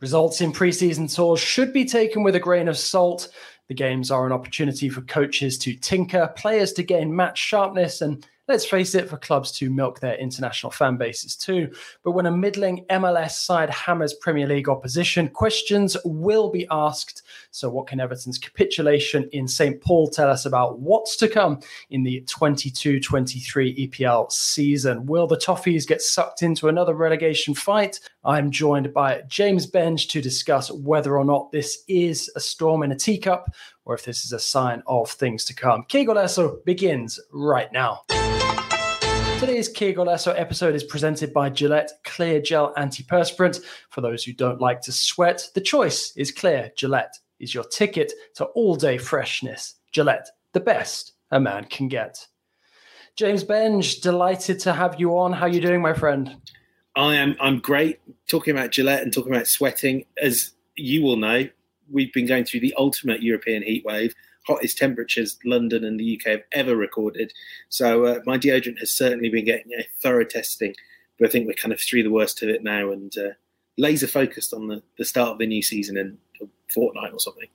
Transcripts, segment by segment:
Results in preseason tours should be taken with a grain of salt. The games are an opportunity for coaches to tinker, players to gain match sharpness, and let's face it, for clubs to milk their international fan bases too. But when a middling MLS side hammers Premier League opposition, questions will be asked. So, what can Everton's capitulation in St. Paul tell us about what's to come in the 22 23 EPL season? Will the Toffees get sucked into another relegation fight? I'm joined by James Benge to discuss whether or not this is a storm in a teacup or if this is a sign of things to come. Que begins right now. Today's Golazo episode is presented by Gillette Clear Gel Antiperspirant. For those who don't like to sweat, the choice is clear. Gillette is your ticket to all day freshness. Gillette, the best a man can get. James Benge, delighted to have you on. How are you doing, my friend? I am. I'm great. Talking about Gillette and talking about sweating, as you will know, we've been going through the ultimate European heat wave hottest temperatures London and the UK have ever recorded. So uh, my deodorant has certainly been getting a thorough testing, but I think we're kind of through the worst of it now and uh, laser focused on the, the start of the new season in a fortnight or something.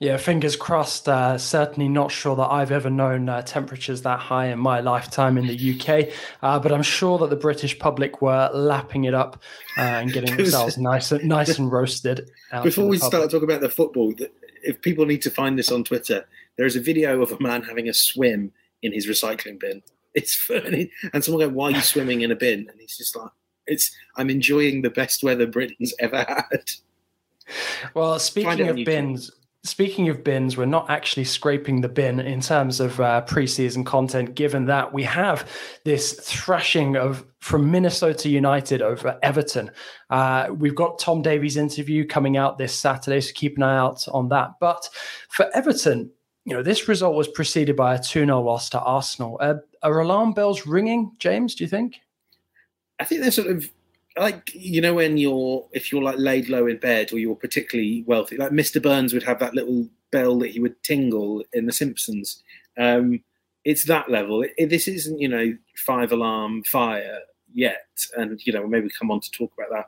Yeah, fingers crossed. Uh, certainly not sure that I've ever known uh, temperatures that high in my lifetime in the UK, uh, but I'm sure that the British public were lapping it up uh, and getting themselves nice, and, nice and roasted. Before we start talking about the football, if people need to find this on Twitter, there is a video of a man having a swim in his recycling bin. It's funny, and someone go, "Why are you swimming in a bin?" And he's just like, "It's I'm enjoying the best weather Britain's ever had." Well, speaking of bins, speaking of bins, we're not actually scraping the bin in terms of uh, preseason content, given that we have this thrashing of from Minnesota United over Everton. Uh, we've got Tom Davies' interview coming out this Saturday, so keep an eye out on that. But for Everton, you know, this result was preceded by a 2 0 loss to Arsenal. Uh, are alarm bells ringing, James, do you think? I think they're sort of like you know when you're if you're like laid low in bed or you're particularly wealthy like mr burns would have that little bell that he would tingle in the simpsons. Um, it's that level. It, it, this isn't you know five alarm fire yet and you know maybe come on to talk about that.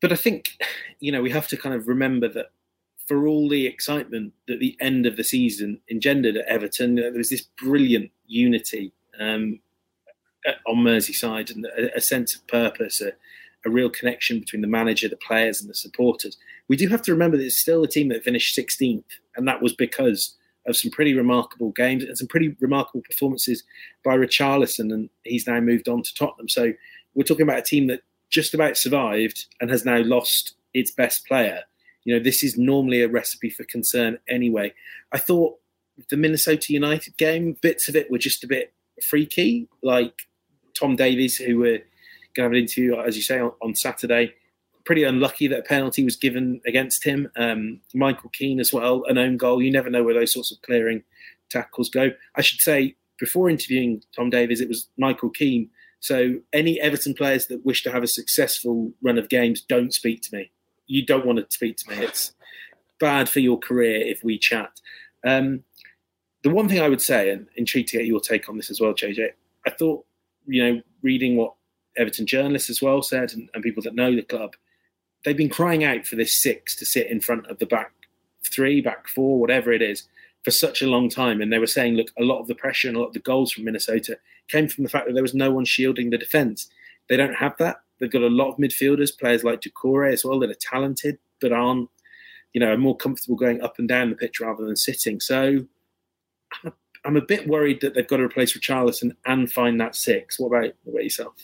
But i think you know we have to kind of remember that for all the excitement that the end of the season engendered at everton you know, there was this brilliant unity. Um, on Merseyside and a, a sense of purpose, a, a, real connection between the manager, the players, and the supporters. We do have to remember that it's still a team that finished 16th, and that was because of some pretty remarkable games and some pretty remarkable performances by Richarlison, and he's now moved on to Tottenham. So we're talking about a team that just about survived and has now lost its best player. You know, this is normally a recipe for concern anyway. I thought the Minnesota United game, bits of it were just a bit freaky. Like Tom Davies, who we're going to have an interview, as you say, on, on Saturday. Pretty unlucky that a penalty was given against him. Um, Michael Keane as well, an own goal. You never know where those sorts of clearing tackles go. I should say, before interviewing Tom Davies, it was Michael Keane. So any Everton players that wish to have a successful run of games, don't speak to me. You don't want to speak to me. It's bad for your career if we chat. Um, the one thing I would say, and intrigued to get your take on this as well, JJ, I thought you know, reading what Everton journalists as well said and, and people that know the club, they've been crying out for this six to sit in front of the back three, back four, whatever it is, for such a long time. And they were saying, look, a lot of the pressure and a lot of the goals from Minnesota came from the fact that there was no one shielding the defence. They don't have that. They've got a lot of midfielders, players like Doucouré as well, that are talented, but aren't, you know, are more comfortable going up and down the pitch rather than sitting. So I'm a bit worried that they've got to replace Richarlison and find that six. What about, what about yourself?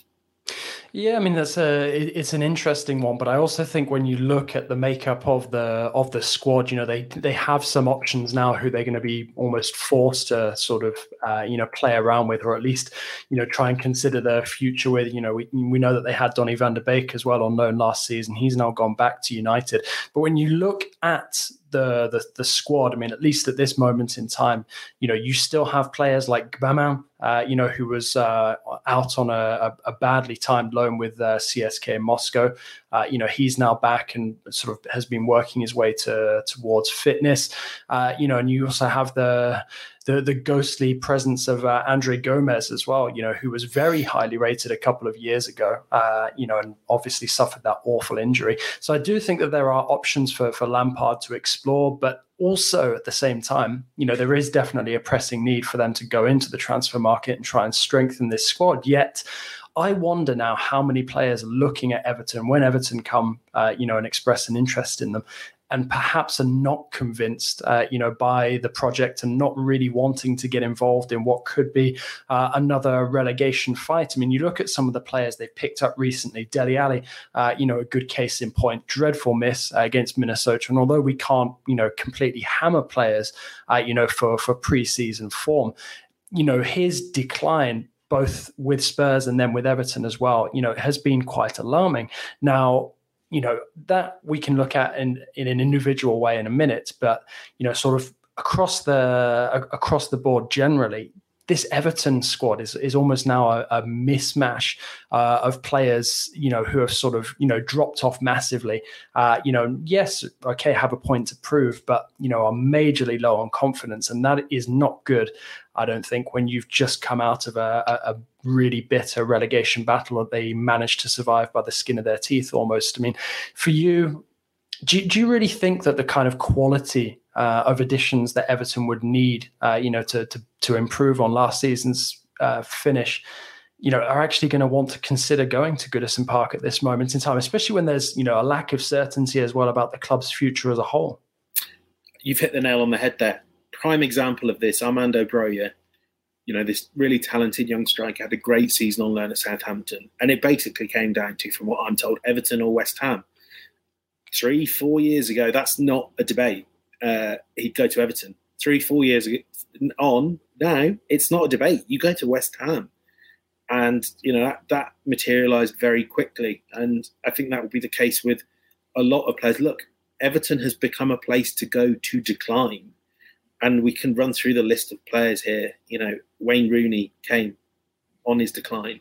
Yeah, I mean that's a it's an interesting one, but I also think when you look at the makeup of the of the squad, you know they they have some options now who they're going to be almost forced to sort of uh, you know play around with, or at least you know try and consider their future with. You know we we know that they had Donny Van de Beek as well on loan last season. He's now gone back to United, but when you look at the, the the squad, I mean, at least at this moment in time, you know, you still have players like Gbamin, uh, you know, who was uh, out on a, a, badly timed loan with uh, CSKA Moscow. Uh, you know, he's now back and sort of has been working his way to towards fitness. Uh, you know, and you also have the the, the ghostly presence of uh, Andre Gomes as well, you know, who was very highly rated a couple of years ago, uh, you know, and obviously suffered that awful injury. So I do think that there are options for, for Lampard to explore, but also at the same time, you know, there is definitely a pressing need for them to go into the transfer market and try and strengthen this squad. Yet, I wonder now how many players are looking at Everton when Everton come, uh, you know, and express an interest in them, and perhaps are not convinced, uh, you know, by the project and not really wanting to get involved in what could be uh, another relegation fight. I mean, you look at some of the players they've picked up recently. Dele Alli, uh, you know, a good case in point. Dreadful miss uh, against Minnesota, and although we can't, you know, completely hammer players, uh, you know, for for preseason form, you know, his decline both with Spurs and then with Everton as well, you know, has been quite alarming. Now, you know that we can look at in in an individual way in a minute but you know sort of across the across the board generally this Everton squad is is almost now a, a mismatch uh, of players, you know, who have sort of you know dropped off massively. Uh, you know, yes, okay, have a point to prove, but you know, are majorly low on confidence, and that is not good. I don't think when you've just come out of a, a, a really bitter relegation battle they managed to survive by the skin of their teeth almost. I mean, for you, do, do you really think that the kind of quality uh, of additions that Everton would need, uh, you know, to, to to improve on last season's uh, finish, you know, are actually going to want to consider going to Goodison Park at this moment in time, especially when there's you know a lack of certainty as well about the club's future as a whole. You've hit the nail on the head there. Prime example of this, Armando Broja. You know, this really talented young striker had a great season on loan at Southampton, and it basically came down to, from what I'm told, Everton or West Ham. Three, four years ago, that's not a debate uh, he'd go to Everton. Three, four years on, now it's not a debate. You go to West Ham. And, you know, that, that materialised very quickly. And I think that will be the case with a lot of players. Look, Everton has become a place to go to decline. And we can run through the list of players here. You know, Wayne Rooney came on his decline.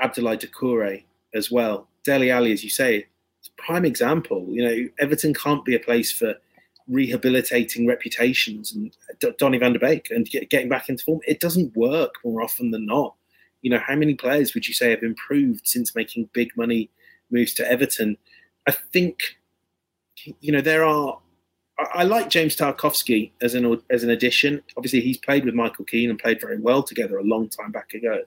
Abdoulaye Doucouré as well. Dele Alli, as you say, it's a prime example. You know, Everton can't be a place for rehabilitating reputations and Donny van de Beek and get, getting back into form. It doesn't work more often than not. You know, how many players would you say have improved since making big money moves to Everton? I think, you know, there are. I, like James Tarkowski as an as an addition. Obviously, he's played with Michael Keane and played very well together a long time back ago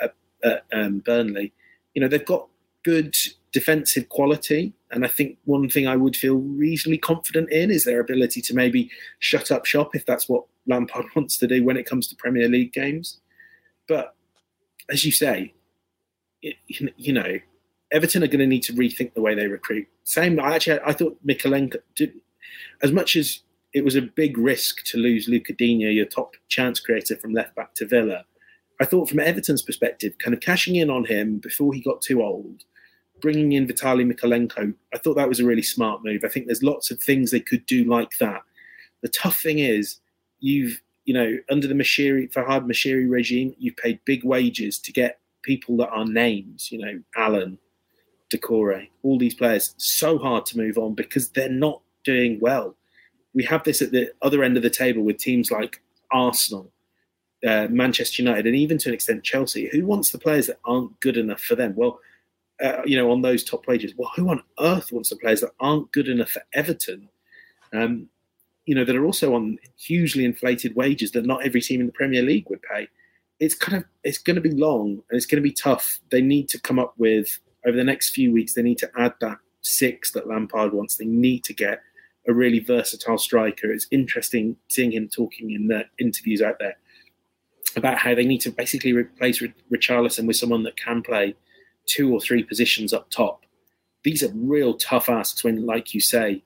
at, at um, Burnley. You know, they've got good defensive quality. And I think one thing I would feel reasonably confident in is their ability to maybe shut up shop if that's what Lampard wants to do when it comes to Premier League games. But as you say, it, you know, Everton are going to need to rethink the way they recruit. Same, I actually, I thought Mykolenko, did, as much as it was a big risk to lose Lucas Digne, your top chance creator from left back to Villa. I thought from Everton's perspective, kind of cashing in on him before he got too old, bringing in Vitaly Mykolenko, I thought that was a really smart move. I think there's lots of things they could do like that. The tough thing is, you've you know under the Moshiri Farhad Moshiri regime, you've paid big wages to get people that are names. You know, Allan, Doucouré, all these players. So hard to move on because they're not doing well. We have this at the other end of the table with teams like Arsenal, uh, Manchester United, and even to an extent Chelsea. Who wants the players that aren't good enough for them? Well, uh, you know, on those top wages. Well, who on earth wants the players that aren't good enough for Everton? Um, you know, that are also on hugely inflated wages that not every team in the Premier League would pay. It's kind of it's going to be long and it's going to be tough. They need to come up with over the next few weeks. They need to add that six that Lampard wants. They need to get a really versatile striker. It's interesting seeing him talking in the interviews out there about how they need to basically replace Richarlison with someone that can play two or three positions up top. These are real tough asks when, like you say,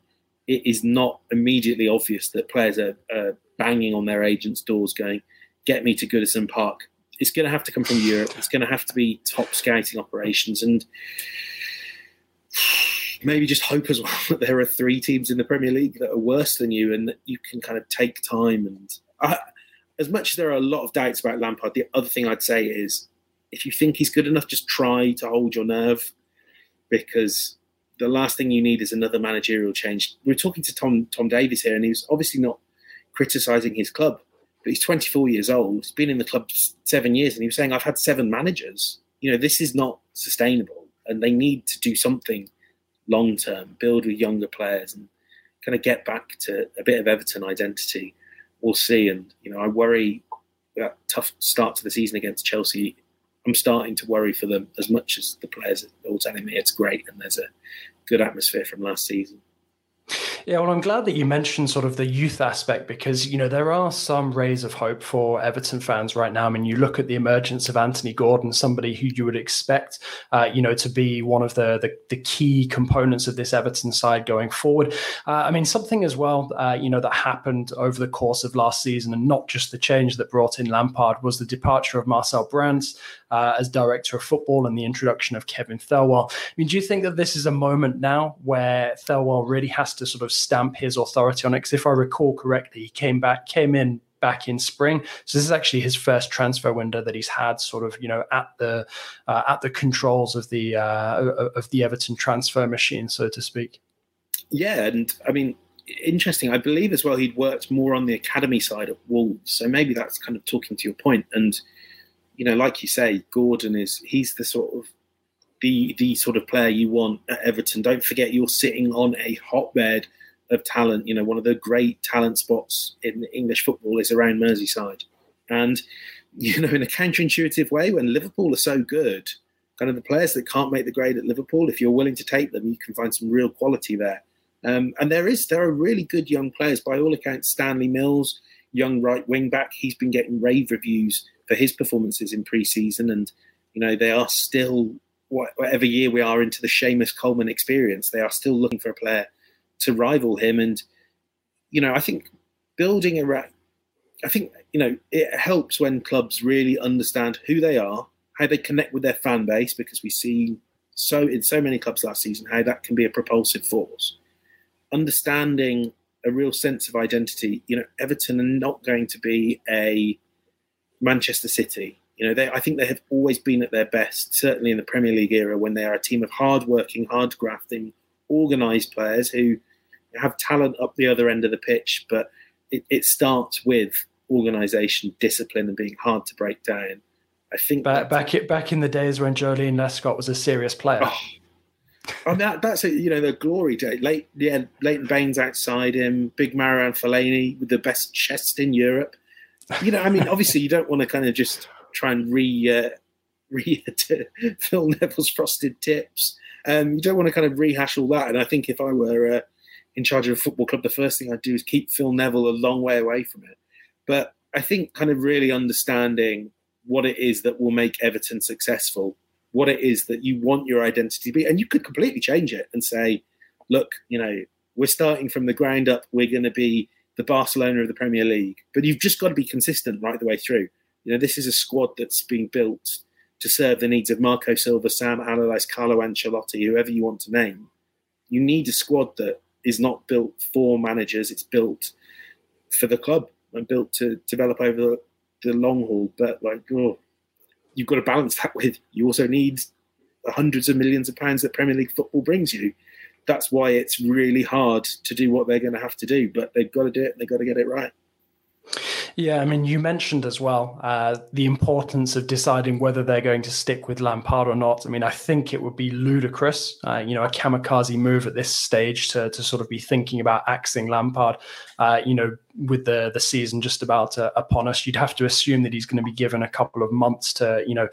it is not immediately obvious that players are, are banging on their agents' doors going, get me to Goodison Park. It's going to have to come from Europe. It's going to have to be top scouting operations. And maybe just hope as well that there are three teams in the Premier League that are worse than you and that you can kind of take time. And I, as much as there are a lot of doubts about Lampard, the other thing I'd say is if you think he's good enough, just try to hold your nerve because the last thing you need is another managerial change. We are talking to Tom Tom Davies here, and he was obviously not criticising his club, but he's 24 years old. He's been in the club seven years, and he was saying, "I've had seven managers. You know, this is not sustainable, and they need to do something long term, build with younger players, and kind of get back to a bit of Everton identity." We'll see, and you know, I worry that tough start to the season against Chelsea I'm starting to worry for them as much as the players are all telling me it's great and there's a good atmosphere from last season. Yeah, well, I'm glad that you mentioned sort of the youth aspect because, you know, there are some rays of hope for Everton fans right now. I mean, you look at the emergence of Anthony Gordon, somebody who you would expect, uh, you know, to be one of the, the, the key components of this Everton side going forward. Uh, I mean, something as well, uh, you know, that happened over the course of last season and not just the change that brought in Lampard was the departure of Marcel Brands uh, as director of football and the introduction of Kevin Thelwell. I mean, do you think that this is a moment now where Thelwell really has to sort of stamp his authority on it? Because if I recall correctly, he came back, came in back in spring. So this is actually his first transfer window that he's had, sort of, you know, at the uh, at the controls of the uh, of the Everton transfer machine, so to speak. Yeah, and I mean, interesting. I believe as well he'd worked more on the academy side of Wolves, so maybe that's kind of talking to your point. And you know, like you say, Gordon is he's the sort of the the sort of player you want at Everton. Don't forget you're sitting on a hotbed of talent. You know, one of the great talent spots in English football is around Merseyside. And, you know, in a counterintuitive way, when Liverpool are so good, kind of the players that can't make the grade at Liverpool, if you're willing to take them, you can find some real quality there. Um, and there is there are really good young players. By all accounts, Stanley Mills, young right wing back, he's been getting rave reviews for his performances in pre-season, and you know they are still whatever year we are into the Seamus Coleman experience, they are still looking for a player to rival him. And you know, I think building a, I think you know it helps when clubs really understand who they are, how they connect with their fan base, because we see so in so many clubs last season how that can be a propulsive force. Understanding a real sense of identity. You know, Everton are not going to be a Manchester City. You know, they, I think they have always been at their best, certainly in the Premier League era, when they are a team of hard-working, hard-grafting, organised players who have talent up the other end of the pitch. But it, it starts with organisation, discipline, and being hard to break down. I think back back, it, back in the days when Joleon Lescott was a serious player. Oh, mean, that, that's a, you know the glory day. Late, yeah, Leighton Baines outside him, big Marouane Fellaini with the best chest in Europe you know, I mean, obviously, you don't want to kind of just try and re uh, re Phil Neville's frosted tips. Um, you don't want to kind of rehash all that. And I think if I were uh, in charge of a football club, the first thing I'd do is keep Phil Neville a long way away from it. But I think kind of really understanding what it is that will make Everton successful, what it is that you want your identity to be, and you could completely change it and say, look, you know, we're starting from the ground up. We're going to be the Barcelona of the Premier League. But you've just got to be consistent right the way through. You know, this is a squad that's being built to serve the needs of Marco Silva, Sam Allardyce, Carlo Ancelotti, whoever you want to name. You need a squad that is not built for managers; it's built for the club and built to develop over the, the long haul. But like, oh, you've got to balance that with you also need the hundreds of millions of pounds that Premier League football brings you that's why it's really hard to do what they're going to have to do. But they've got to do it. They've got to get it right. Yeah, I mean, you mentioned as well uh, the importance of deciding whether they're going to stick with Lampard or not. I mean, I think it would be ludicrous, uh, you know, a kamikaze move at this stage to, to sort of be thinking about axing Lampard, uh, you know, with the the season just about uh, upon us. You'd have to assume that he's going to be given a couple of months to, you know,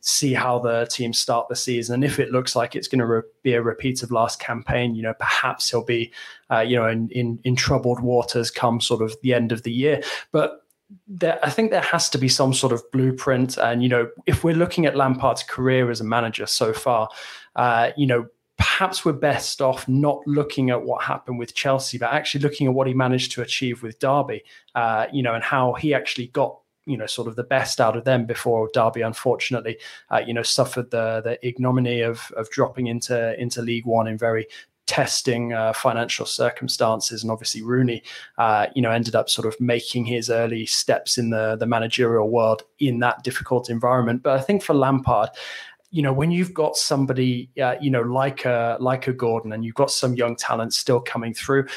see how the team start the season. And if it looks like it's going to re- be a repeat of last campaign, you know, perhaps he'll be, uh, you know, in, in in troubled waters come sort of the end of the year. But there, I think there has to be some sort of blueprint. And, you know, if we're looking at Lampard's career as a manager so far, uh, you know, perhaps we're best off not looking at what happened with Chelsea, but actually looking at what he managed to achieve with Derby, uh, you know, and how he actually got you know sort of the best out of them before Derby unfortunately uh, you know suffered the the ignominy of of dropping into into League One in very testing uh, financial circumstances, and obviously Rooney, uh, you know, ended up sort of making his early steps in the the managerial world in that difficult environment. But I think for Lampard, you know, when you've got somebody, uh, you know, like a like a Gordon, and you've got some young talent still coming through,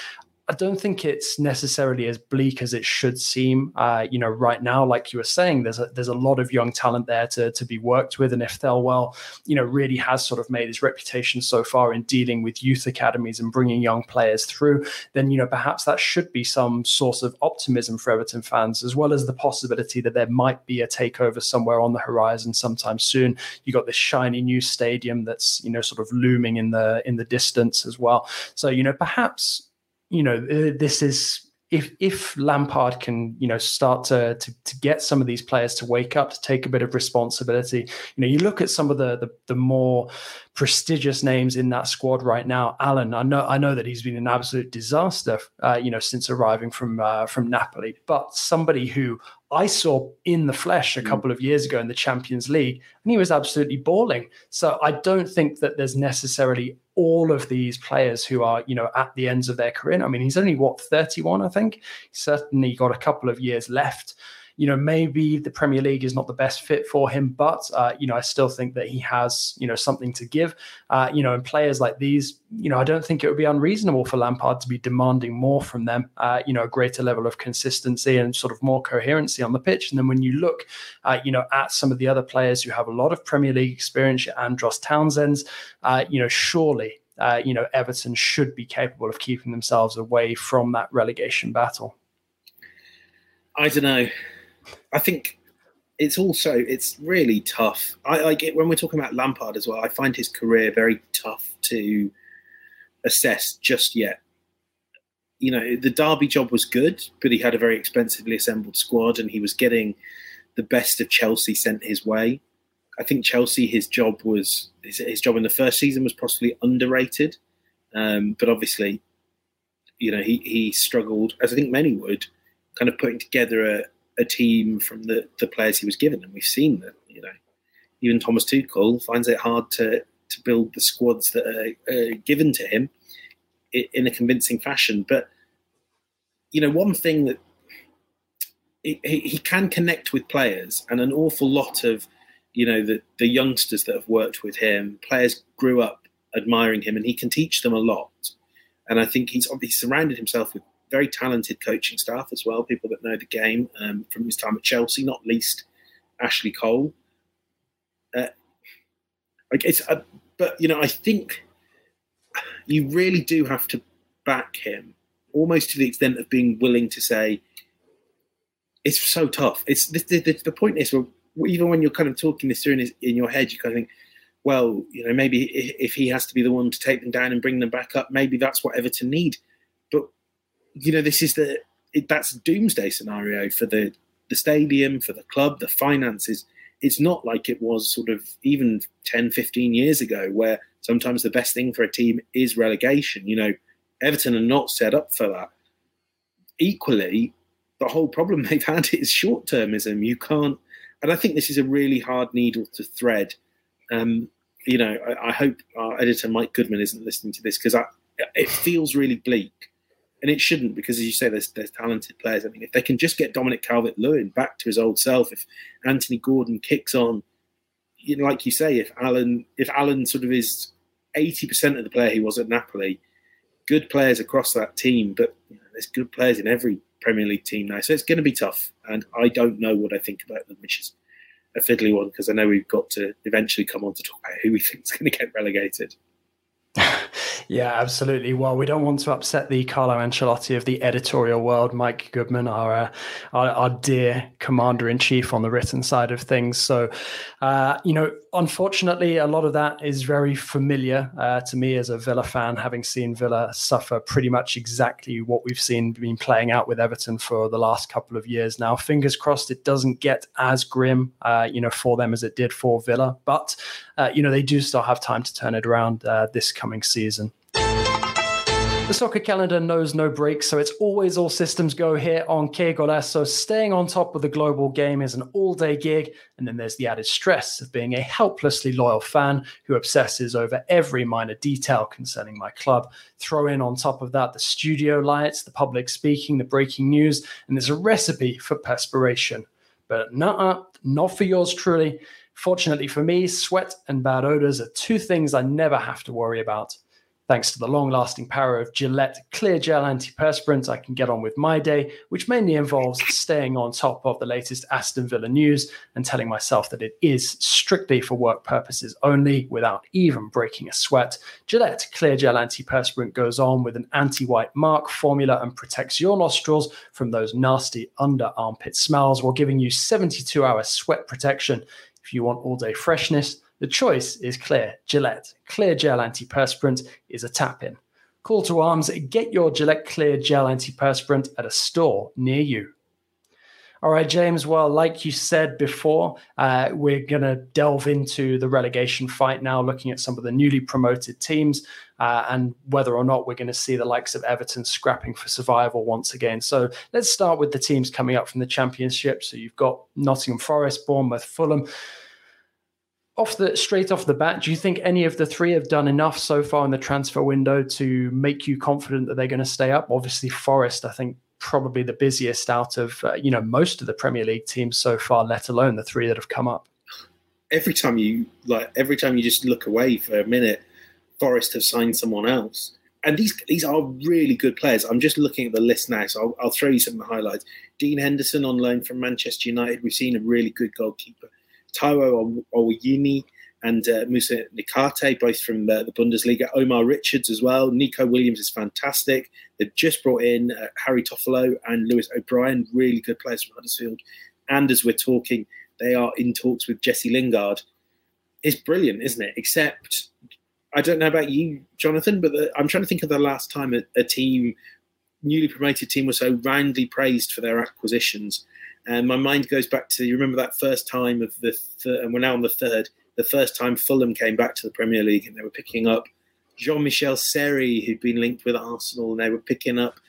I don't think it's necessarily as bleak as it should seem. Uh, you know, right now, like you were saying, there's a there's a lot of young talent there to to be worked with, and if Thelwell, you know, really has sort of made his reputation so far in dealing with youth academies and bringing young players through, then you know perhaps that should be some source of optimism for Everton fans, as well as the possibility that there might be a takeover somewhere on the horizon sometime soon. You got this shiny new stadium that's you know sort of looming in the in the distance as well. So you know perhaps you know, uh, this is if if Lampard can, you know, start to, to, to get some of these players to wake up, to take a bit of responsibility. You know, you look at some of the the, the more prestigious names in that squad right now. Allan, I know I know that he's been an absolute disaster, uh, you know, since arriving from uh, from Napoli. But somebody who I saw in the flesh a mm. couple of years ago in the Champions League, and he was absolutely balling. So I don't think that there's necessarily all of these players who are, you know, at the ends of their career. I mean, he's only what 31, I think. He's certainly got a couple of years left you know, maybe the Premier League is not the best fit for him, but uh, you know, I still think that he has, you know, something to give. Uh, you know, and players like these, you know, I don't think it would be unreasonable for Lampard to be demanding more from them. Uh, you know, a greater level of consistency and sort of more coherency on the pitch. And then when you look, uh, you know, at some of the other players who have a lot of Premier League experience, Andros Townsend's, uh, you know, surely. Uh, you know, Everton should be capable of keeping themselves away from that relegation battle. I don't know. I think it's also it's really tough. I, get when we're talking about Lampard as well. I find his career very tough to assess just yet. You know, the Derby job was good, but he had a very expensively assembled squad, and he was getting the best of Chelsea sent his way. I think Chelsea, his job was his, his job in the first season was possibly underrated, um, but obviously, you know, he he struggled, as I think many would, kind of putting together a, a team from the, the players he was given, and we've seen that. You know, even Thomas Tuchel finds it hard to to build the squads that are given to him in a convincing fashion. But you know, one thing that he, he can connect with players, and an awful lot of you know the the youngsters that have worked with him, players grew up admiring him, and he can teach them a lot. And I think he's obviously surrounded himself with very talented coaching staff as well, people that know the game um, from his time at Chelsea, not least Ashley Cole. Uh, like it's, a, but you know, I think you really do have to back him, almost to the extent of being willing to say, it's so tough. It's the, the, the point is, well, even when you're kind of talking this through in, in your head, you kind of think, well, you know, maybe if, if he has to be the one to take them down and bring them back up, maybe that's what Everton need. You know, this is the it, that's doomsday scenario for the the stadium, for the club, the finances. It's not like it was sort of even 10, 15 years ago, where sometimes the best thing for a team is relegation. You know, Everton are not set up for that. Equally, the whole problem they've had is short termism. You can't, and I think this is a really hard needle to thread. Um, you know, I, I, hope our editor Mike Goodman isn't listening to this because it feels really bleak and it shouldn't because, as you say, there's, there's talented players. I mean, if they can just get Dominic Calvert-Lewin back to his old self, if Anthony Gordon kicks on, you know, like you say, if Allan if Allan sort of is eighty percent of the player he was at Napoli, good players across that team, but you know, there's good players in every Premier League team now, so it's going to be tough. And I don't know what I think about them, which is a fiddly one because I know we've got to eventually come on to talk about who we think is going to get relegated. Yeah, absolutely. Well, we don't want to upset the Carlo Ancelotti of the editorial world, Mike Goodman, our uh, our, our, dear commander in chief on the written side of things. So, uh, you know, unfortunately, a lot of that is very familiar uh, to me as a Villa fan, having seen Villa suffer pretty much exactly what we've seen been playing out with Everton for the last couple of years now. Fingers crossed it doesn't get as grim, uh, you know, for them as it did for Villa, but uh, you know they do still have time to turn it around uh, this coming season. The soccer calendar knows no breaks, so it's always all systems go here on Que So staying on top of the global game is an all-day gig, and then there's the added stress of being a helplessly loyal fan who obsesses over every minor detail concerning my club. Throw in on top of that the studio lights, the public speaking, the breaking news, and there's a recipe for perspiration. But nah, not for yours truly. Fortunately for me, sweat and bad odors are two things I never have to worry about. Thanks to the long lasting power of Gillette Clear Gel Antiperspirant, I can get on with my day, which mainly involves staying on top of the latest Aston Villa news and telling myself that it is strictly for work purposes only without even breaking a sweat. Gillette Clear Gel Antiperspirant goes on with an anti white mark formula and protects your nostrils from those nasty under armpit smells while giving you 72 hour sweat protection. If you want all day freshness, the choice is clear. Gillette Clear Gel Antiperspirant is a tap in. Call to arms, get your Gillette Clear Gel Antiperspirant at a store near you. All right, James. Well, like you said before, uh, we're going to delve into the relegation fight now, looking at some of the newly promoted teams uh, and whether or not we're going to see the likes of Everton scrapping for survival once again. So let's start with the teams coming up from the Championship. So you've got Nottingham Forest, Bournemouth, Fulham off the straight off the bat, do you think any of the three have done enough so far in the transfer window to make you confident that they're going to stay up? Obviously, Forest, I think, probably the busiest out of uh, you know most of the Premier League teams so far, let alone the three that have come up. Every time you like, every time you just look away for a minute, Forest have signed someone else, and these these are really good players. I'm just looking at the list now, so I'll, I'll throw you some of the highlights. Dean Henderson on loan from Manchester United. We've seen a really good goalkeeper. Taiwo Awoniyi and uh, Moussa Niakhaté, both from the, the, Bundesliga. Omar Richards as well. Neco Williams is fantastic. They've just brought in uh, Harry Toffolo and Lewis O'Brien, really good players from Huddersfield. And as we're talking, they are in talks with Jesse Lingard. It's brilliant, isn't it? Except, I don't know about you, Jonathan, but the, I'm trying to think of the last time a, a team, newly promoted team, was so roundly praised for their acquisitions. And my mind goes back to you remember that first time of the th- and we're now on the third. The first time Fulham came back to the Premier League and they were picking up Jean-Michel Seri, who'd been linked with Arsenal, and they were picking up,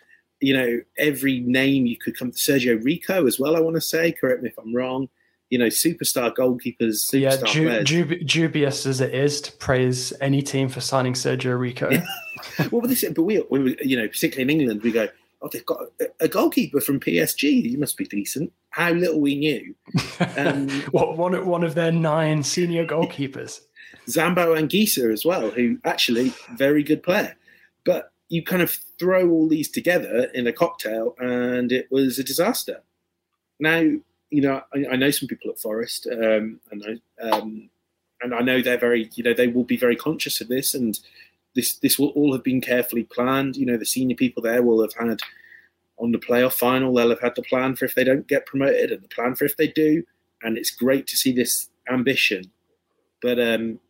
you know, every name you could come. Sergio Rico as well. I want to say. Correct me if I'm wrong. You know, superstar goalkeepers, superstar yeah, ju- ju- dubious as it is to praise any team for signing Sergio Rico. well, but, this, but we, we, you know, particularly in England, we go, oh, they've got a goalkeeper from PSG. He must be decent. How little we knew. Um, what one one of their nine senior goalkeepers? Zambo and Anguissa as well, who actually very good player. But you kind of throw all these together in a cocktail, and it was a disaster. Now, you know, I, I know some people at Forest, um, I um, and I know they're very, you know, they will be very conscious of this, and this this will all have been carefully planned. You know, the senior people there will have had on the playoff final, they'll have had the plan for if they don't get promoted and the plan for if they do. And it's great to see this ambition. But um,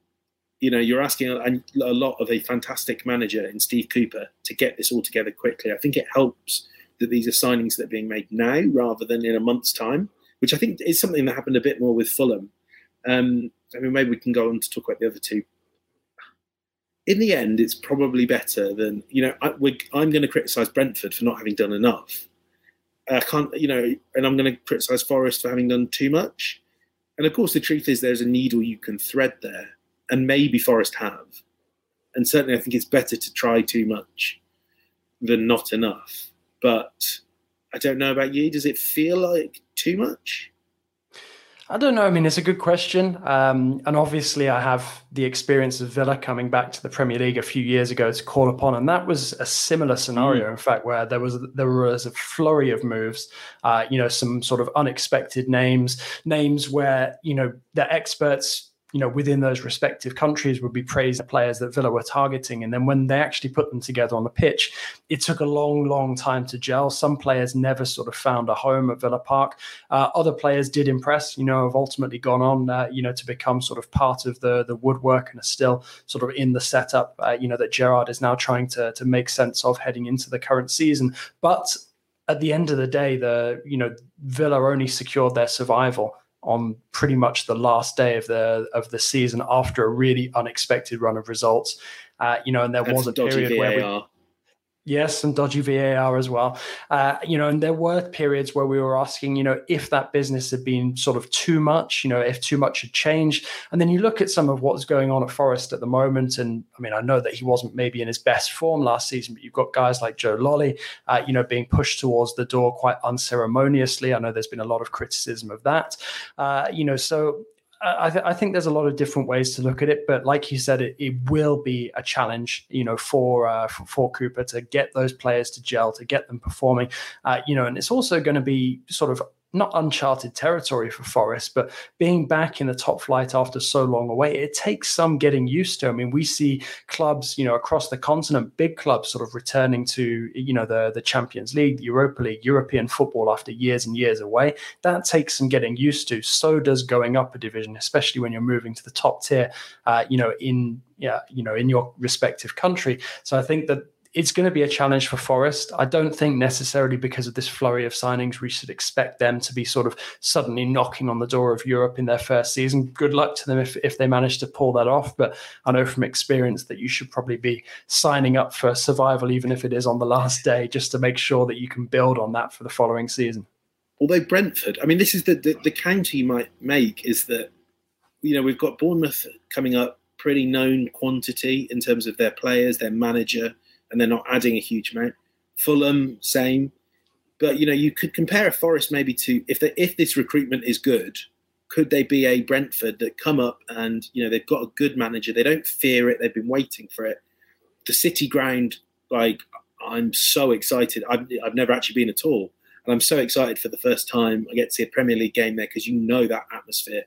you know, you're asking a, a lot of a fantastic manager in Steve Cooper to get this all together quickly. I think it helps that these are signings that are being made now rather than in a month's time, which I think is something that happened a bit more with Fulham. Um, I mean, maybe we can go on to talk about the other two in the end, it's probably better than you know. I, am going to criticise Brentford for not having done enough. I can't, you know, and I'm going to criticise Forest for having done too much. And of course, the truth is there's a needle you can thread there, and maybe Forest have. And certainly, I think it's better to try too much than not enough. But I don't know about you. Does it feel like too much? I don't know. I mean, it's a good question. Um, and obviously, I have the experience of Villa coming back to the Premier League a few years ago to call upon, and that was a similar scenario. Mm. In fact, where there was there was a flurry of moves. Uh, you know, some sort of unexpected names, names where you know the experts you know, within those respective countries would be praised players that Villa were targeting. And then when they actually put them together on the pitch, it took a long, long time to gel. Some players never sort of found a home at Villa Park. Uh, other players did impress, you know, have ultimately gone on, uh, you know, to become sort of part of the the woodwork and are still sort of in the setup, uh, you know, that Gerrard is now trying to, to make sense of heading into the current season. But at the end of the day, the, you know, Villa only secured their survival on pretty much the last day of the of the season after a really unexpected run of results. Uh, you know, and there was a period VAR. where we Yes, and dodgy VAR as well. Uh, you know, and there were periods where we were asking, you know, if that business had been sort of too much, you know, if too much had changed. And then you look at some of what's going on at Forest at the moment. And I mean, I know that he wasn't maybe in his best form last season, but you've got guys like Joe Lolley, uh, you know, being pushed towards the door quite unceremoniously. I know there's been a lot of criticism of that. Uh, you know, so I, th- I, think there's a lot of different ways to look at it, but like you said, it, it will be a challenge, you know, for, uh, for, for Cooper to get those players to gel, to get them performing, uh, you know, and it's also going to be sort of not uncharted territory for Forest, but being back in the top flight after so long away, it takes some getting used to. I mean, we see clubs, you know, across the continent, big clubs sort of returning to, you know, the, the Champions League, the Europa League, European football after years and years away. That takes some getting used to. So does going up a division, especially when you're moving to the top tier, uh, you know, in yeah, you know, in your respective country. So I think that it's going to be a challenge for Forest. I don't think necessarily because of this flurry of signings, we should expect them to be sort of suddenly knocking on the door of Europe in their first season. Good luck to them if, if they manage to pull that off. But I know from experience that you should probably be signing up for survival, even if it is on the last day, just to make sure that you can build on that for the following season. Although Brentford, I mean, this is the, the, the you might make is that, you know, we've got Bournemouth coming up, pretty known quantity in terms of their players, their manager and they're not adding a huge amount. Fulham, same. But you know, you could compare a Forest maybe to if they, if this recruitment is good, could they be a Brentford that come up and you know they've got a good manager, they don't fear it, they've been waiting for it. The City ground, like I'm so excited. I've I've never actually been at all, and I'm so excited for the first time I get to see a Premier League game there because you know that atmosphere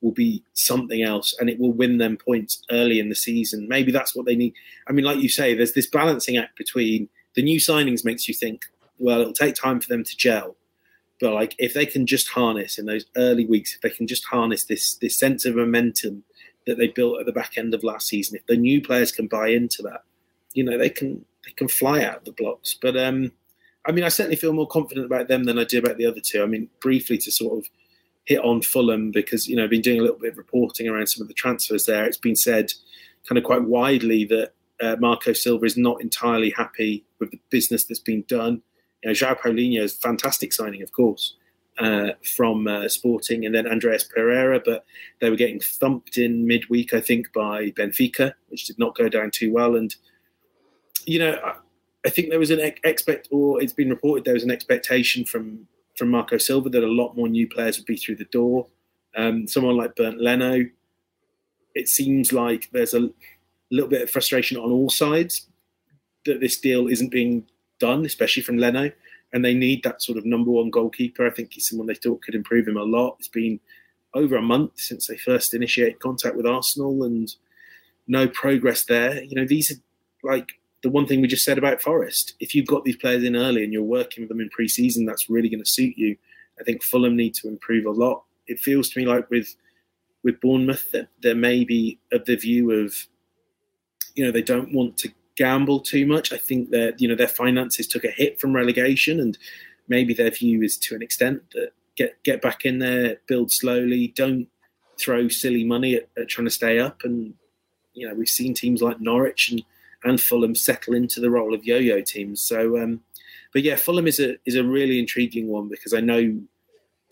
will be something else and it will win them points early in the season. Maybe that's what they need. I mean, like you say, there's this balancing act between the new signings makes you think, well, it'll take time for them to gel. But like if they can just harness in those early weeks, if they can just harness this this sense of momentum that they built at the back end of last season, if the new players can buy into that, you know, they can they can fly out of the blocks. But um I mean I certainly feel more confident about them than I do about the other two. I mean, briefly to sort of hit on Fulham because you know I've been doing a little bit of reporting around some of the transfers there. It's been said kind of quite widely that uh, Marco Silva is not entirely happy with the business that's been done. You know, João Palhinha is fantastic signing, of course, uh, from uh, Sporting, and then Andreas Pereira, but they were getting thumped in midweek, I think, by Benfica, which did not go down too well. And you know, I, I think there was an expect, or it's been reported there was an expectation from from Marco Silva that a lot more new players would be through the door. Um, someone like Bernd Leno, it seems like there's a little bit of frustration on all sides that this deal isn't being done, especially from Leno. And they need that sort of number one goalkeeper. I think he's someone they thought could improve him a lot. It's been over a month since they first initiated contact with Arsenal and no progress there. You know, these are like the one thing we just said about Forest, if you've got these players in early and you're working with them in pre-season, that's really going to suit you. I think Fulham need to improve a lot. It feels to me like with with Bournemouth that there may be of the view of, you know, they don't want to gamble too much. I think that you know their finances took a hit from relegation, and maybe their view is to an extent that get get back in there, build slowly, don't throw silly money at, at trying to stay up. And you know we've seen teams like Norwich and and Fulham settle into the role of yo-yo teams. So, um, but yeah, Fulham is a is a really intriguing one because I know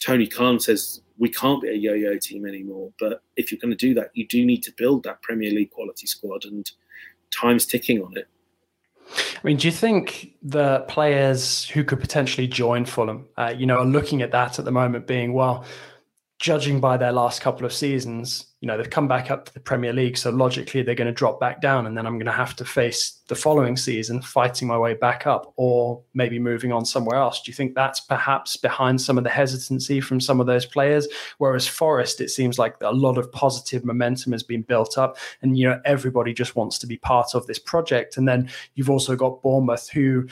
Tony Khan says we can't be a yo-yo team anymore. But if you're going to do that, you do need to build that Premier League quality squad, and time's ticking on it. I mean, do you think the players who could potentially join Fulham, uh, you know, are looking at that at the moment, being well? judging by their last couple of seasons, you know, they've come back up to the Premier League. So logically, they're going to drop back down. And then I'm going to have to face the following season fighting my way back up or maybe moving on somewhere else. Do you think that's perhaps behind some of the hesitancy from some of those players? Whereas Forest, it seems like a lot of positive momentum has been built up. And, you know, everybody just wants to be part of this project. And then you've also got Bournemouth who,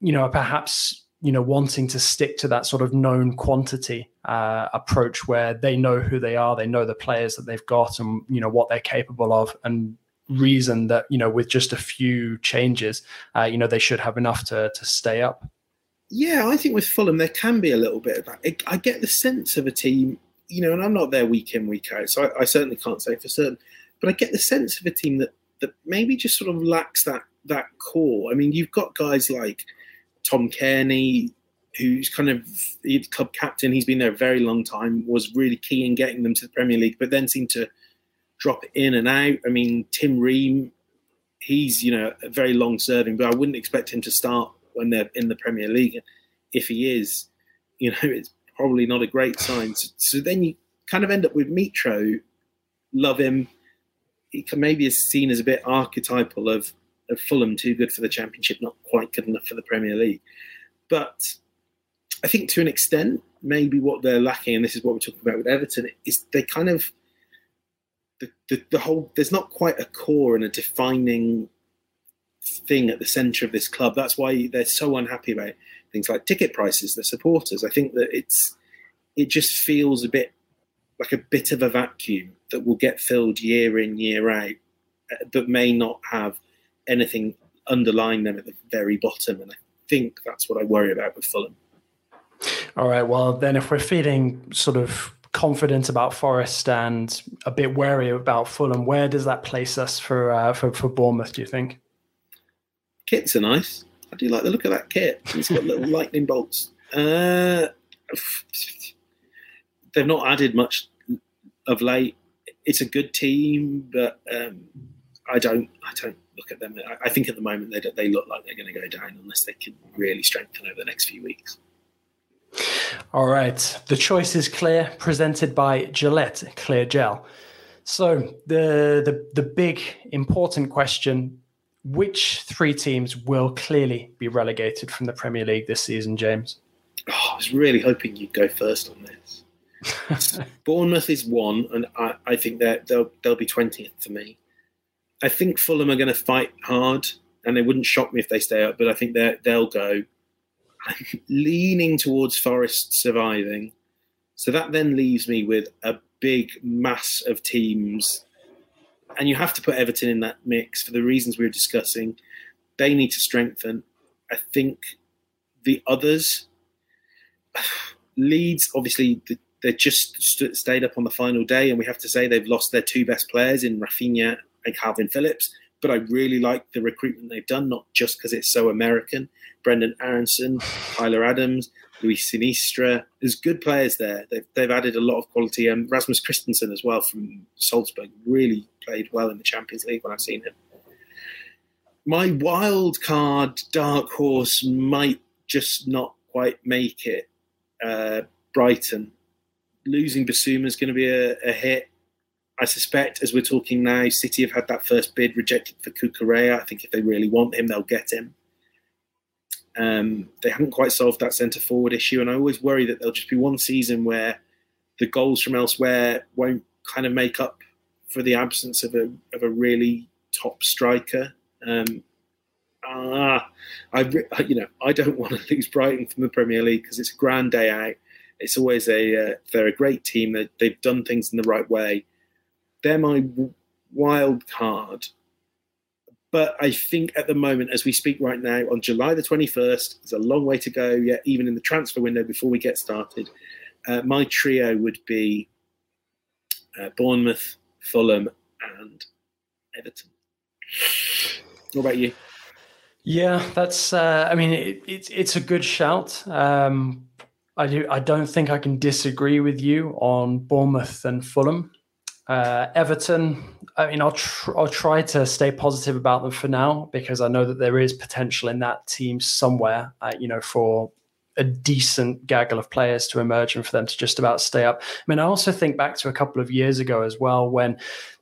you know, perhaps you know wanting to stick to that sort of known quantity uh, approach where they know who they are they know the players that they've got and you know what they're capable of and reason that you know with just a few changes uh, you know they should have enough to to stay up. Yeah i think with fulham there can be a little bit of that. I get the sense of a team you know and i'm not there week in week out so I, I certainly can't say for certain but i get the sense of a team that that maybe just sort of lacks that that core. I mean you've got guys like Tom Cairney, who's kind of the club captain. He's been there a very long time. Was really key in getting them to the Premier League, but then seemed to drop in and out. I mean, Tim Ream, he's you know a very long serving, but I wouldn't expect him to start when they're in the Premier League. If he is, you know, it's probably not a great sign. So, so then you kind of end up with Mitro. Love him. He can maybe is seen as a bit archetypal of of Fulham, too good for the Championship, not quite good enough for the Premier League. But I think to an extent, maybe what they're lacking, and this is what we're talking about with Everton, is they kind of the, the, the whole there's not quite a core and a defining thing at the centre of this club. That's why they're so unhappy about things like ticket prices, the supporters. I think that it's it just feels a bit like a bit of a vacuum that will get filled year in year out, uh, but may not have anything underlying them at the very bottom. And I think that's what I worry about with Fulham. All right. Well, then, if we're feeling sort of confident about Forest and a bit wary about Fulham, where does that place us for uh, for, for Bournemouth? Do you think? Kits are nice. I do like the look of that kit. It's got little lightning bolts. Uh, they've not added much of late. It's a good team, but um, I don't. I don't look at them. I, I think at the moment they they look like they're going to go down unless they can really strengthen over the next few weeks. All right. The choice is clear, presented by Gillette Clear Gel. So the the the big important question: Which three teams will clearly be relegated from the Premier League this season, James? Oh, I was really hoping you'd go first on this. Bournemouth is one, and I, I think they'll they'll be twentieth for me. I think Fulham are going to fight hard, and it wouldn't shock me if they stay up. But I think they they'll go. Leaning towards Forest surviving. So that then leaves me with a big mass of teams. And you have to put Everton in that mix for the reasons we were discussing. They need to strengthen. I think the others, Leeds, obviously, they just st- stayed up on the final day, and we have to say they've lost their two best players in Raphinha and Kalvin Phillips but I really like the recruitment they've done, not just because it's so American. Brendan Aaronson, Tyler Adams, Luis Sinisterra. There's good players there. They've, they've added a lot of quality. Um, Rasmus Kristensen as well from Salzburg really played well in the Champions League when I've seen him. My wild card dark horse might just not quite make it. Uh, Brighton. Losing Bissouma is going to be a, a hit. I suspect, as we're talking now, City have had that first bid rejected for Cucurella. I think if they really want him, they'll get him. Um, they haven't quite solved that centre forward issue, and I always worry that there'll just be one season where the goals from elsewhere won't kind of make up for the absence of a of a really top striker. Um, ah, I you know I don't want to lose Brighton from the Premier League because it's a grand day out. It's always a uh, they're a great team. They, they've done things in the right way they're my wild card. But I think at the moment, as we speak right now, on July the 21st, there's a long way to go yet, even in the transfer window before we get started. Uh, my trio would be uh, Bournemouth, Fulham, and Everton. What about you? Yeah, that's. Uh, I mean, it, it's it's a good shout. Um, I do. I don't think I can disagree with you on Bournemouth and Fulham. Uh, Everton, I mean, I'll, tr- I'll try to stay positive about them for now because I know that there is potential in that team somewhere, uh, you know, for a decent gaggle of players to emerge and for them to just about stay up. I mean, I also think back to a couple of years ago as well when,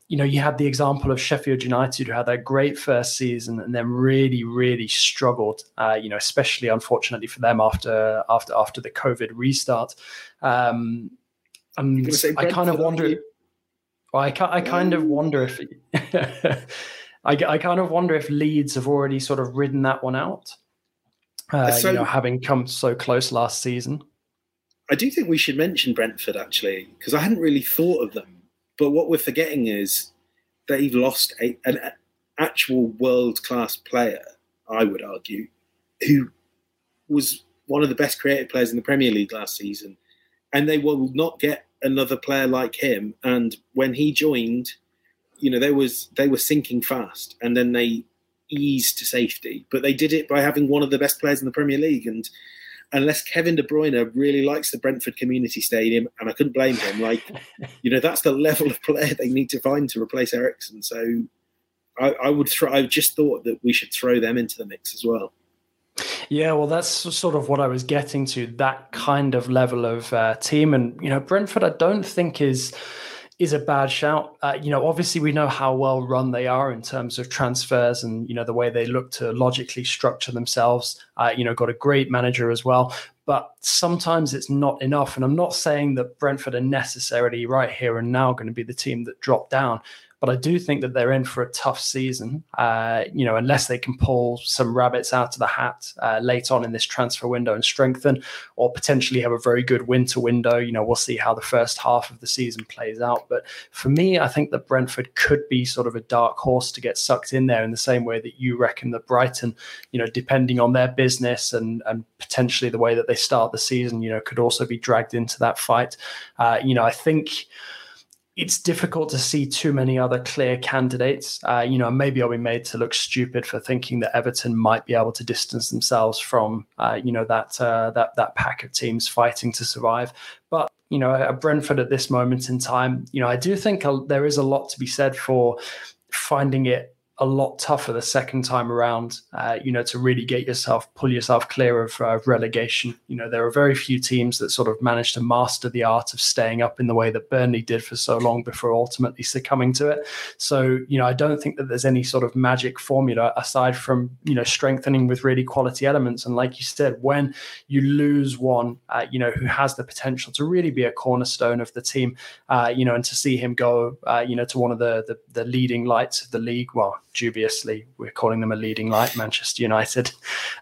you know, you had the example of Sheffield United who had that great first season and then really, really struggled. Uh, you know, especially unfortunately for them after after after the COVID restart. Um, and I kind of wonder. Well, I, I kind of wonder if I, I kind of wonder if Leeds have already sort of ridden that one out. Uh, so, you know, having come so close last season. I do think we should mention Brentford actually, because I hadn't really thought of them. But what we're forgetting is they've lost a, an actual world class player, I would argue, who was one of the best creative players in the Premier League last season. And they will not get another player like him. And when he joined, you know, there was they were sinking fast, and then they eased to safety. But they did it by having one of the best players in the Premier League. And unless Kevin De Bruyne really likes the Brentford Community Stadium, and I couldn't blame him, like you know, that's the level of player they need to find to replace Eriksen. So I, I would throw. I just thought that we should throw them into the mix as well. Yeah, well, that's sort of what I was getting to. That kind of level of uh, team, and you know, Brentford, I don't think is is a bad shout. Uh, you know, obviously we know how well run they are in terms of transfers and you know the way they look to logically structure themselves. Uh, you know, got a great manager as well, but sometimes it's not enough. And I'm not saying that Brentford are necessarily right here and now going to be the team that drop down. But I do think that they're in for a tough season. Uh, you know, unless they can pull some rabbits out of the hat uh, late on in this transfer window and strengthen, or potentially have a very good winter window. You know, we'll see how the first half of the season plays out. But for me, I think that Brentford could be sort of a dark horse to get sucked in there in the same way that you reckon that Brighton, you know, depending on their business and and potentially the way that they start the season, you know, could also be dragged into that fight. Uh, you know, I think it's difficult to see too many other clear candidates. Uh, you know, maybe I'll be made to look stupid for thinking that Everton might be able to distance themselves from, uh, you know, that uh, that that pack of teams fighting to survive. But you know, at Brentford at this moment in time, you know, I do think there is a lot to be said for finding it a lot tougher the second time around, uh, you know, to really get yourself, pull yourself clear of uh, relegation. You know, there are very few teams that sort of manage to master the art of staying up in the way that Burnley did for so long before ultimately succumbing to it. So, you know, I don't think that there's any sort of magic formula aside from, you know, strengthening with really quality elements. And like you said, when you lose one, uh, you know, who has the potential to really be a cornerstone of the team, uh, you know, and to see him go, uh, you know, to one of the, the, the leading lights of the league, well, dubiously we're calling them a leading light, Manchester United.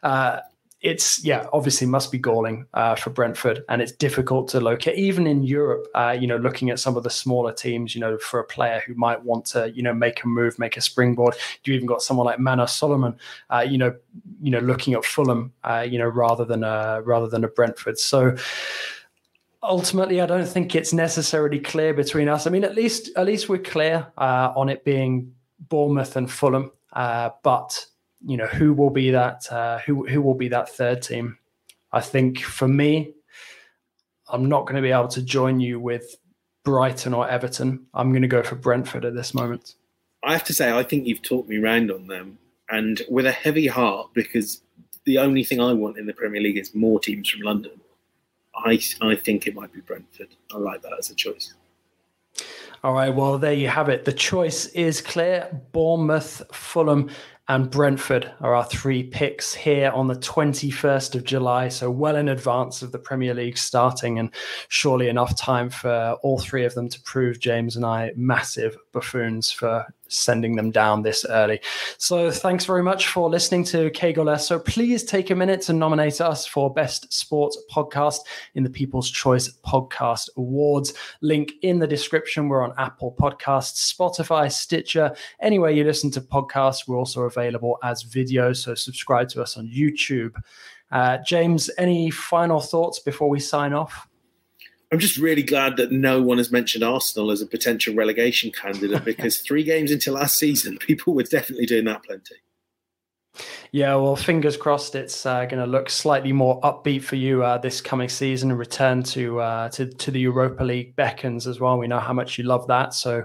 Uh, it's yeah, obviously must be galling uh, for Brentford, and it's difficult to locate even in Europe. Uh, you know, looking at some of the smaller teams, you know, for a player who might want to, you know, make a move, make a springboard. You even got someone like Manor Solomon, uh, you know, you know, looking at Fulham, uh, you know, rather than a rather than a Brentford. So ultimately, I don't think it's necessarily clear between us. I mean, at least at least we're clear uh, on it being Bournemouth and Fulham. Uh, but you know who will be that uh, who who will be that third team? I think for me, I'm not going to be able to join you with Brighton or Everton. I'm going to go for Brentford at this moment. I have to say, I think you've talked me round on them, and with a heavy heart because the only thing I want in the Premier League is more teams from London. I I think it might be Brentford. I like that as a choice. All right, well, there you have it. The choice is clear Bournemouth, Fulham, and Brentford are our three picks here on the 21st of July. So, well in advance of the Premier League starting, and surely enough time for all three of them to prove James and I massive buffoons for sending them down this early. So thanks very much for listening to Que So please take a minute to nominate us for Best Sports Podcast in the People's Choice Podcast Awards. Link in the description. We're on Apple Podcasts, Spotify, Stitcher, anywhere you listen to podcasts. We're also available as video. So subscribe to us on YouTube. Uh, James, any final thoughts before we sign off? I'm just really glad that no one has mentioned Arsenal as a potential relegation candidate because three games into last season, people were definitely doing that plenty. Yeah, well, fingers crossed. It's uh, going to look slightly more upbeat for you uh, this coming season and return to, uh, to to the Europa League beckons as well. We know how much you love that, so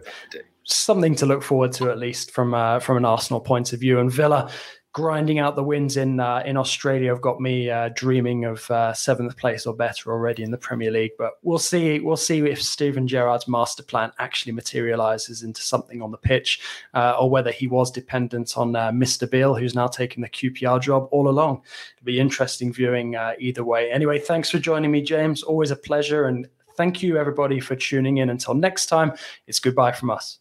something to look forward to at least from uh, from an Arsenal point of view. And Villa grinding out the wins in uh, in Australia have got me uh, dreaming of uh, seventh place or better already in the Premier League. But we'll see. We'll see if Steven Gerrard's master plan actually materialises into something on the pitch, uh, or whether he was dependent on uh, Mr. Beale, who's now taking the QPR job all along. It'll be interesting viewing uh, either way. Anyway, thanks for joining me, James. Always a pleasure, and thank you everybody for tuning in. Until next time, it's goodbye from us.